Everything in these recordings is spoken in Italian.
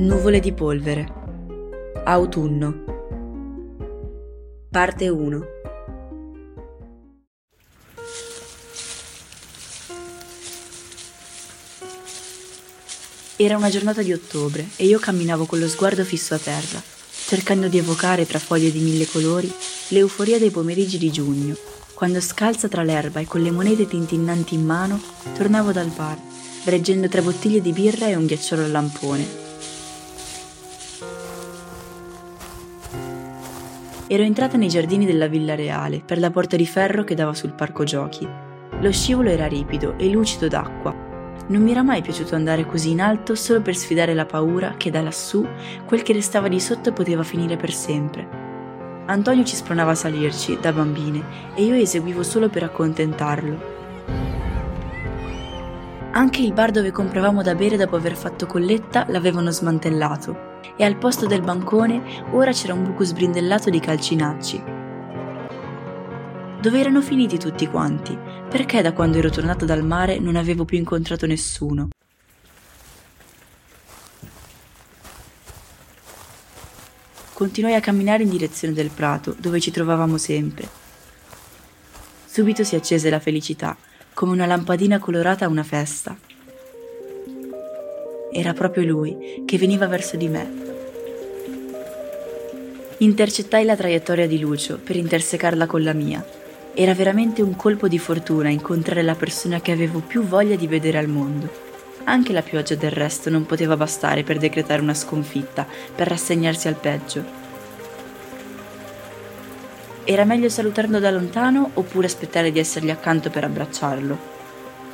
Nuvole di polvere. Autunno. Parte 1. Era una giornata di ottobre e io camminavo con lo sguardo fisso a terra, cercando di evocare tra foglie di mille colori l'euforia dei pomeriggi di giugno, quando scalza tra l'erba e con le monete tintinnanti in mano, tornavo dal bar, reggendo tre bottiglie di birra e un ghiacciolo al lampone, Ero entrata nei giardini della Villa Reale per la porta di ferro che dava sul parco giochi. Lo scivolo era ripido e lucido d'acqua. Non mi era mai piaciuto andare così in alto solo per sfidare la paura che da lassù quel che restava di sotto poteva finire per sempre. Antonio ci spronava a salirci, da bambine, e io eseguivo solo per accontentarlo. Anche il bar dove compravamo da bere dopo aver fatto colletta l'avevano smantellato e al posto del bancone ora c'era un buco sbrindellato di calcinacci. Dove erano finiti tutti quanti? Perché da quando ero tornata dal mare non avevo più incontrato nessuno? Continuai a camminare in direzione del prato, dove ci trovavamo sempre. Subito si accese la felicità come una lampadina colorata a una festa. Era proprio lui che veniva verso di me. Intercettai la traiettoria di Lucio per intersecarla con la mia. Era veramente un colpo di fortuna incontrare la persona che avevo più voglia di vedere al mondo. Anche la pioggia del resto non poteva bastare per decretare una sconfitta, per rassegnarsi al peggio. Era meglio salutarlo da lontano oppure aspettare di essergli accanto per abbracciarlo.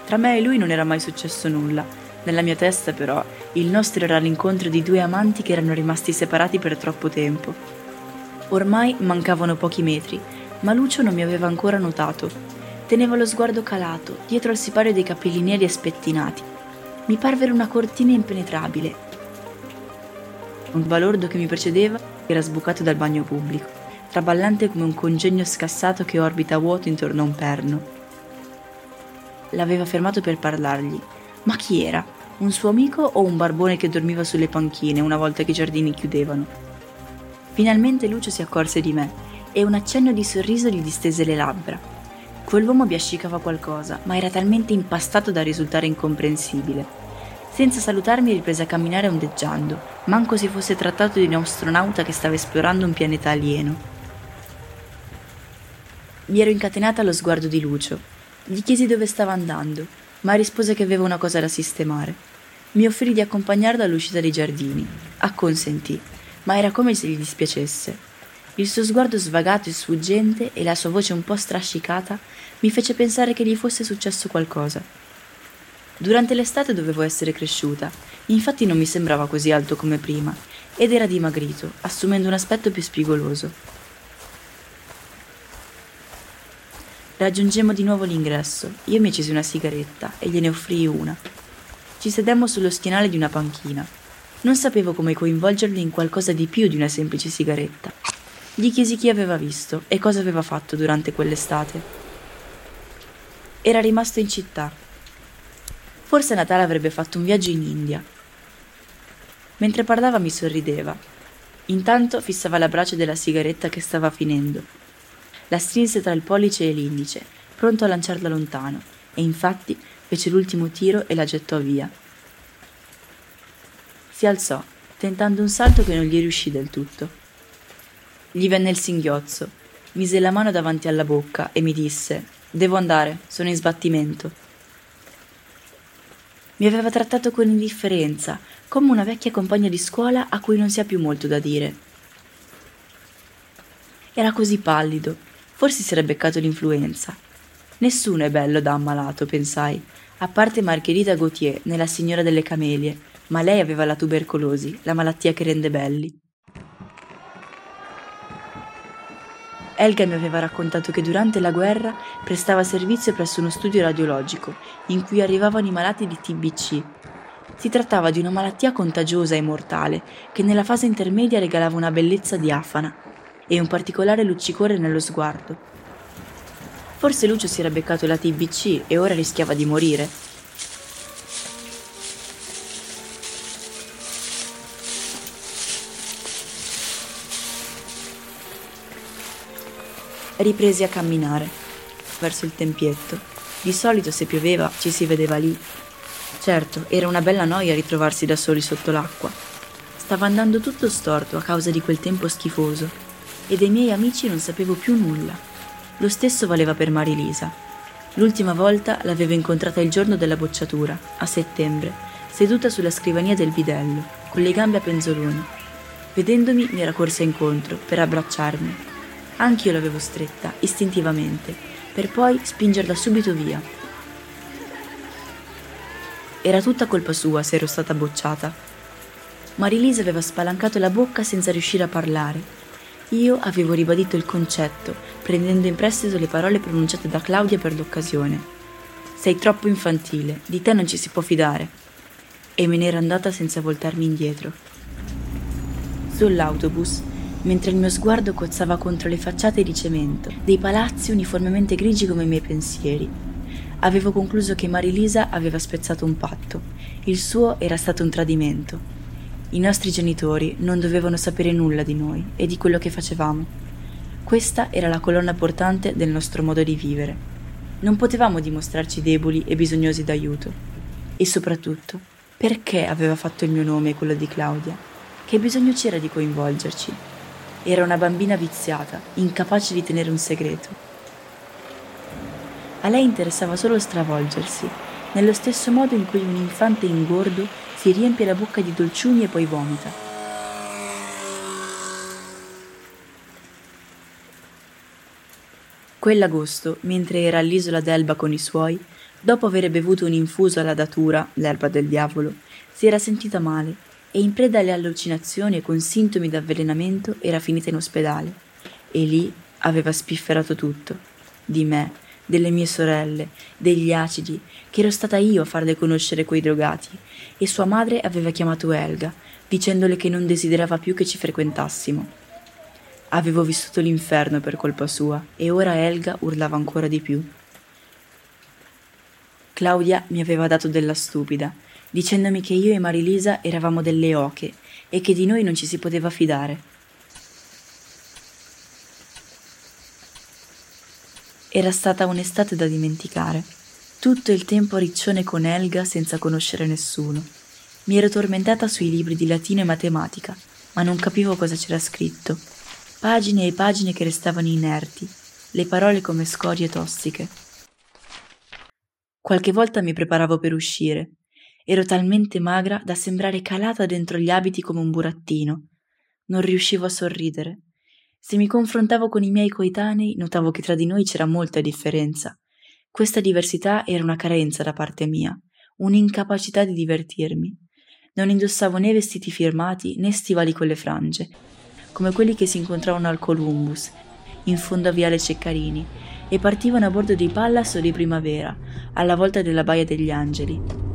Tra me e lui non era mai successo nulla. Nella mia testa, però, il nostro era l'incontro di due amanti che erano rimasti separati per troppo tempo. Ormai mancavano pochi metri, ma Lucio non mi aveva ancora notato. Teneva lo sguardo calato, dietro al sipario dei capelli neri e spettinati. Mi parvero una cortina impenetrabile. Un balordo che mi precedeva era sbucato dal bagno pubblico traballante come un congegno scassato che orbita vuoto intorno a un perno. L'aveva fermato per parlargli. Ma chi era? Un suo amico o un barbone che dormiva sulle panchine una volta che i giardini chiudevano? Finalmente Lucio si accorse di me e un accenno di sorriso gli distese le labbra. Quell'uomo biascicava qualcosa, ma era talmente impastato da risultare incomprensibile. Senza salutarmi riprese a camminare ondeggiando, manco si fosse trattato di un astronauta che stava esplorando un pianeta alieno. Mi ero incatenata allo sguardo di Lucio. Gli chiesi dove stava andando, ma rispose che aveva una cosa da sistemare. Mi offrì di accompagnarlo all'uscita dei giardini. Acconsentì, ma era come se gli dispiacesse. Il suo sguardo svagato e sfuggente e la sua voce un po' strascicata mi fece pensare che gli fosse successo qualcosa. Durante l'estate dovevo essere cresciuta, infatti non mi sembrava così alto come prima, ed era dimagrito, assumendo un aspetto più spigoloso. Raggiungemmo di nuovo l'ingresso. Io mi accesi una sigaretta e gliene offrii una. Ci sedemmo sullo schienale di una panchina. Non sapevo come coinvolgerli in qualcosa di più di una semplice sigaretta. Gli chiesi chi aveva visto e cosa aveva fatto durante quell'estate. Era rimasto in città. Forse Natale avrebbe fatto un viaggio in India. Mentre parlava mi sorrideva. Intanto fissava la brace della sigaretta che stava finendo la strinse tra il pollice e l'indice, pronto a lanciarla lontano, e infatti fece l'ultimo tiro e la gettò via. Si alzò, tentando un salto che non gli riuscì del tutto. Gli venne il singhiozzo, mise la mano davanti alla bocca e mi disse: Devo andare, sono in sbattimento. Mi aveva trattato con indifferenza, come una vecchia compagna di scuola a cui non si ha più molto da dire. Era così pallido, Forse si era beccato l'influenza. Nessuno è bello da ammalato, pensai, a parte Margherita Gautier nella Signora delle Camelie, ma lei aveva la tubercolosi, la malattia che rende belli. Elga mi aveva raccontato che durante la guerra prestava servizio presso uno studio radiologico in cui arrivavano i malati di TBC. Si trattava di una malattia contagiosa e mortale che nella fase intermedia regalava una bellezza diafana e un particolare luccicore nello sguardo. Forse Lucio si era beccato la TBC e ora rischiava di morire. Ripresi a camminare verso il tempietto. Di solito se pioveva ci si vedeva lì. Certo, era una bella noia ritrovarsi da soli sotto l'acqua. Stava andando tutto storto a causa di quel tempo schifoso e dei miei amici non sapevo più nulla. Lo stesso valeva per Marilisa. L'ultima volta l'avevo incontrata il giorno della bocciatura, a settembre, seduta sulla scrivania del bidello, con le gambe a penzoloni. Vedendomi mi era corsa incontro, per abbracciarmi. Anch'io l'avevo stretta, istintivamente, per poi spingerla subito via. Era tutta colpa sua se ero stata bocciata. Marilisa aveva spalancato la bocca senza riuscire a parlare io avevo ribadito il concetto, prendendo in prestito le parole pronunciate da Claudia per l'occasione. Sei troppo infantile, di te non ci si può fidare. E me n'era andata senza voltarmi indietro. Sull'autobus, mentre il mio sguardo cozzava contro le facciate di cemento, dei palazzi uniformemente grigi come i miei pensieri, avevo concluso che Marilisa aveva spezzato un patto. Il suo era stato un tradimento i nostri genitori non dovevano sapere nulla di noi e di quello che facevamo. Questa era la colonna portante del nostro modo di vivere. Non potevamo dimostrarci deboli e bisognosi d'aiuto. E soprattutto, perché aveva fatto il mio nome e quello di Claudia? Che bisogno c'era di coinvolgerci? Era una bambina viziata, incapace di tenere un segreto. A lei interessava solo stravolgersi, nello stesso modo in cui un infante ingordo si riempie la bocca di dolciumi e poi vomita. Quell'agosto, mentre era all'isola d'Elba con i suoi, dopo aver bevuto un infuso alla datura, l'erba del diavolo, si era sentita male e in preda alle allucinazioni e con sintomi d'avvelenamento era finita in ospedale. E lì aveva spifferato tutto. Di me, delle mie sorelle, degli acidi, che ero stata io a farle conoscere quei drogati, e sua madre aveva chiamato Elga, dicendole che non desiderava più che ci frequentassimo. Avevo vissuto l'inferno per colpa sua, e ora Elga urlava ancora di più. Claudia mi aveva dato della stupida, dicendomi che io e Marilisa eravamo delle oche e che di noi non ci si poteva fidare. Era stata un'estate da dimenticare. Tutto il tempo riccione con Elga senza conoscere nessuno. Mi ero tormentata sui libri di latino e matematica, ma non capivo cosa c'era scritto. Pagine e pagine che restavano inerti, le parole come scorie tossiche. Qualche volta mi preparavo per uscire. Ero talmente magra da sembrare calata dentro gli abiti come un burattino. Non riuscivo a sorridere. Se mi confrontavo con i miei coetanei, notavo che tra di noi c'era molta differenza. Questa diversità era una carenza da parte mia, un'incapacità di divertirmi. Non indossavo né vestiti firmati né stivali con le frange, come quelli che si incontravano al Columbus, in fondo a Viale Ceccarini, e partivano a bordo di Pallas o di Primavera, alla volta della Baia degli Angeli.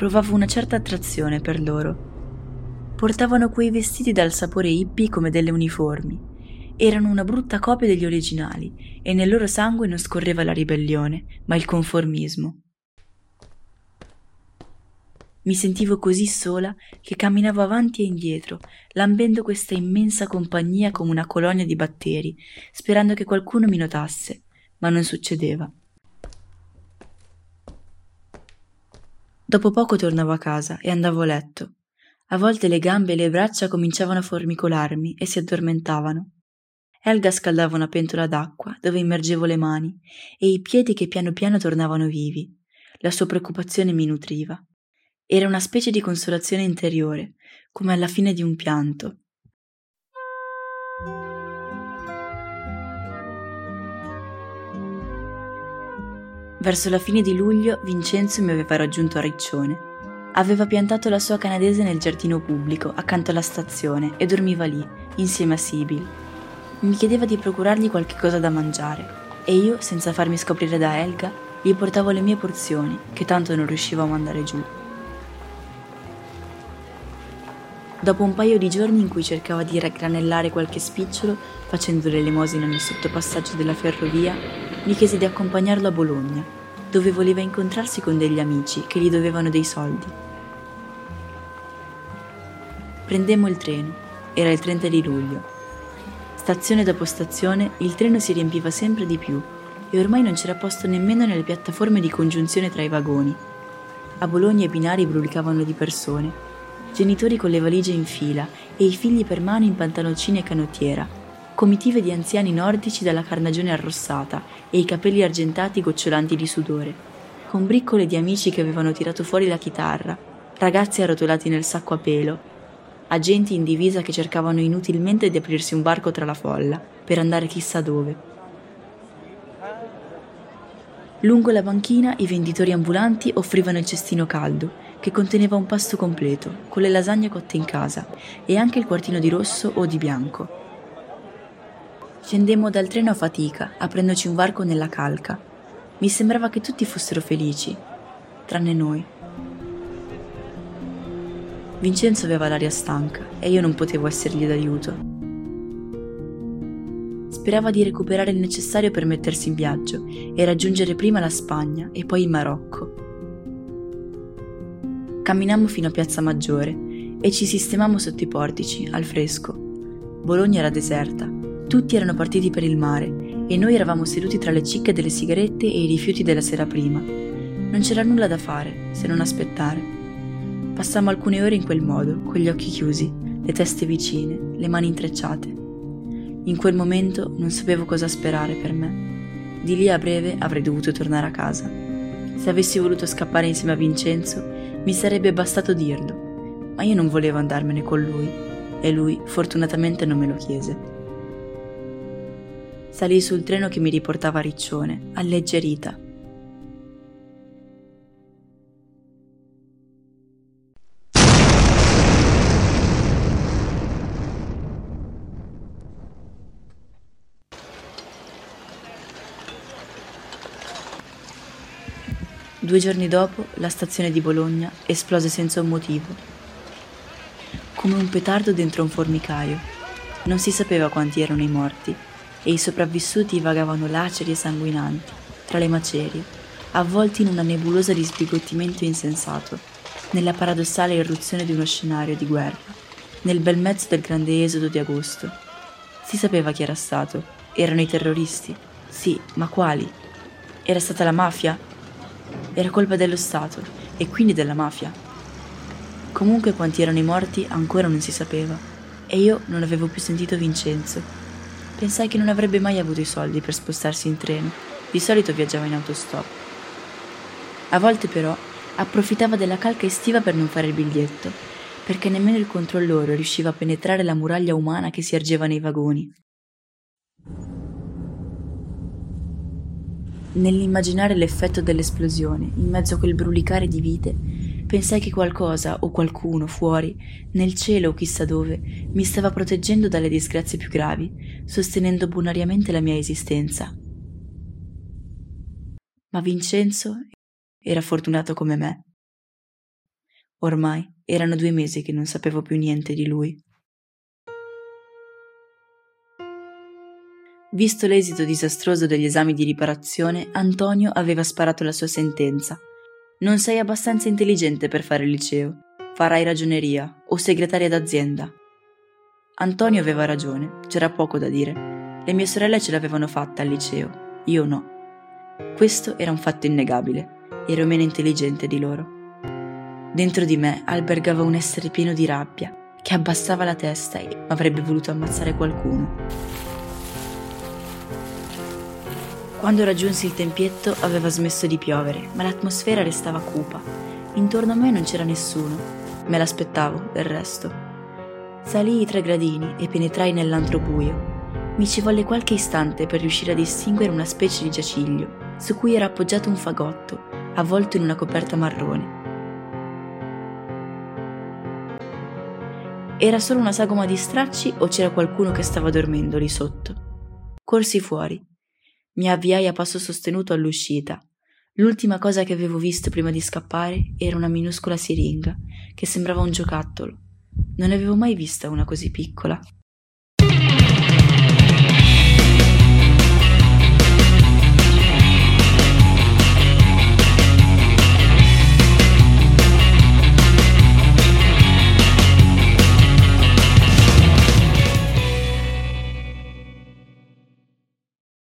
Provavo una certa attrazione per loro portavano quei vestiti dal sapore hippie come delle uniformi. Erano una brutta copia degli originali e nel loro sangue non scorreva la ribellione, ma il conformismo. Mi sentivo così sola che camminavo avanti e indietro, lambendo questa immensa compagnia come una colonia di batteri, sperando che qualcuno mi notasse, ma non succedeva. Dopo poco tornavo a casa e andavo a letto. A volte le gambe e le braccia cominciavano a formicolarmi e si addormentavano. Elga scaldava una pentola d'acqua dove immergevo le mani e i piedi che piano piano tornavano vivi. La sua preoccupazione mi nutriva. Era una specie di consolazione interiore, come alla fine di un pianto. Verso la fine di luglio Vincenzo mi aveva raggiunto a Riccione. Aveva piantato la sua canadese nel giardino pubblico, accanto alla stazione, e dormiva lì, insieme a Sibyl. Mi chiedeva di procurargli qualche cosa da mangiare, e io, senza farmi scoprire da Elga, gli portavo le mie porzioni, che tanto non riuscivo a mandare giù. Dopo un paio di giorni in cui cercava di raggranellare qualche spicciolo, facendo l'elemosina nel sottopassaggio della ferrovia, mi chiese di accompagnarlo a Bologna, dove voleva incontrarsi con degli amici che gli dovevano dei soldi. Prendemmo il treno, era il 30 di luglio. Stazione dopo stazione il treno si riempiva sempre di più e ormai non c'era posto nemmeno nelle piattaforme di congiunzione tra i vagoni. A Bologna i binari brulicavano di persone genitori con le valigie in fila e i figli per mano in pantaloncini e canottiera, comitive di anziani nordici dalla carnagione arrossata e i capelli argentati gocciolanti di sudore, con briccole di amici che avevano tirato fuori la chitarra, ragazzi arrotolati nel sacco a pelo, agenti in divisa che cercavano inutilmente di aprirsi un barco tra la folla, per andare chissà dove. Lungo la banchina i venditori ambulanti offrivano il cestino caldo che conteneva un pasto completo, con le lasagne cotte in casa e anche il quartino di rosso o di bianco. Scendemmo dal treno a fatica, aprendoci un varco nella calca. Mi sembrava che tutti fossero felici, tranne noi. Vincenzo aveva l'aria stanca e io non potevo essergli d'aiuto. Sperava di recuperare il necessario per mettersi in viaggio e raggiungere prima la Spagna e poi il Marocco. Camminammo fino a Piazza Maggiore e ci sistemammo sotto i portici, al fresco. Bologna era deserta, tutti erano partiti per il mare e noi eravamo seduti tra le cicche delle sigarette e i rifiuti della sera prima. Non c'era nulla da fare, se non aspettare. Passammo alcune ore in quel modo, con gli occhi chiusi, le teste vicine, le mani intrecciate. In quel momento non sapevo cosa sperare per me. Di lì a breve avrei dovuto tornare a casa. Se avessi voluto scappare insieme a Vincenzo, mi sarebbe bastato dirlo, ma io non volevo andarmene con lui e lui fortunatamente non me lo chiese. Salii sul treno che mi riportava a Riccione, alleggerita. Due giorni dopo, la stazione di Bologna esplose senza un motivo. Come un petardo dentro un formicaio. Non si sapeva quanti erano i morti e i sopravvissuti vagavano laceri e sanguinanti, tra le macerie, avvolti in una nebulosa di sbigottimento insensato, nella paradossale irruzione di uno scenario di guerra, nel bel mezzo del grande esodo di agosto. Si sapeva chi era stato. Erano i terroristi. Sì, ma quali? Era stata la mafia? Era colpa dello Stato e quindi della mafia. Comunque quanti erano i morti ancora non si sapeva e io non avevo più sentito Vincenzo. Pensai che non avrebbe mai avuto i soldi per spostarsi in treno, di solito viaggiava in autostop. A volte però approfittava della calca estiva per non fare il biglietto, perché nemmeno il controllore riusciva a penetrare la muraglia umana che si ergeva nei vagoni. Nell'immaginare l'effetto dell'esplosione, in mezzo a quel brulicare di vite, pensai che qualcosa o qualcuno fuori, nel cielo o chissà dove, mi stava proteggendo dalle disgrazie più gravi, sostenendo bonariamente la mia esistenza. Ma Vincenzo era fortunato come me. Ormai erano due mesi che non sapevo più niente di lui. Visto l'esito disastroso degli esami di riparazione, Antonio aveva sparato la sua sentenza. Non sei abbastanza intelligente per fare il liceo. Farai ragioneria o segretaria d'azienda. Antonio aveva ragione, c'era poco da dire. Le mie sorelle ce l'avevano fatta al liceo, io no. Questo era un fatto innegabile. Ero meno intelligente di loro. Dentro di me albergava un essere pieno di rabbia, che abbassava la testa e avrebbe voluto ammazzare qualcuno. Quando raggiunsi il tempietto aveva smesso di piovere, ma l'atmosfera restava cupa. Intorno a me non c'era nessuno. Me l'aspettavo, del resto. Salii i tre gradini e penetrai nell'antro buio. Mi ci volle qualche istante per riuscire a distinguere una specie di giaciglio, su cui era appoggiato un fagotto, avvolto in una coperta marrone. Era solo una sagoma di stracci o c'era qualcuno che stava dormendo lì sotto? Corsi fuori. Mi avviai a passo sostenuto all'uscita. L'ultima cosa che avevo visto prima di scappare era una minuscola siringa, che sembrava un giocattolo. Non ne avevo mai vista una così piccola.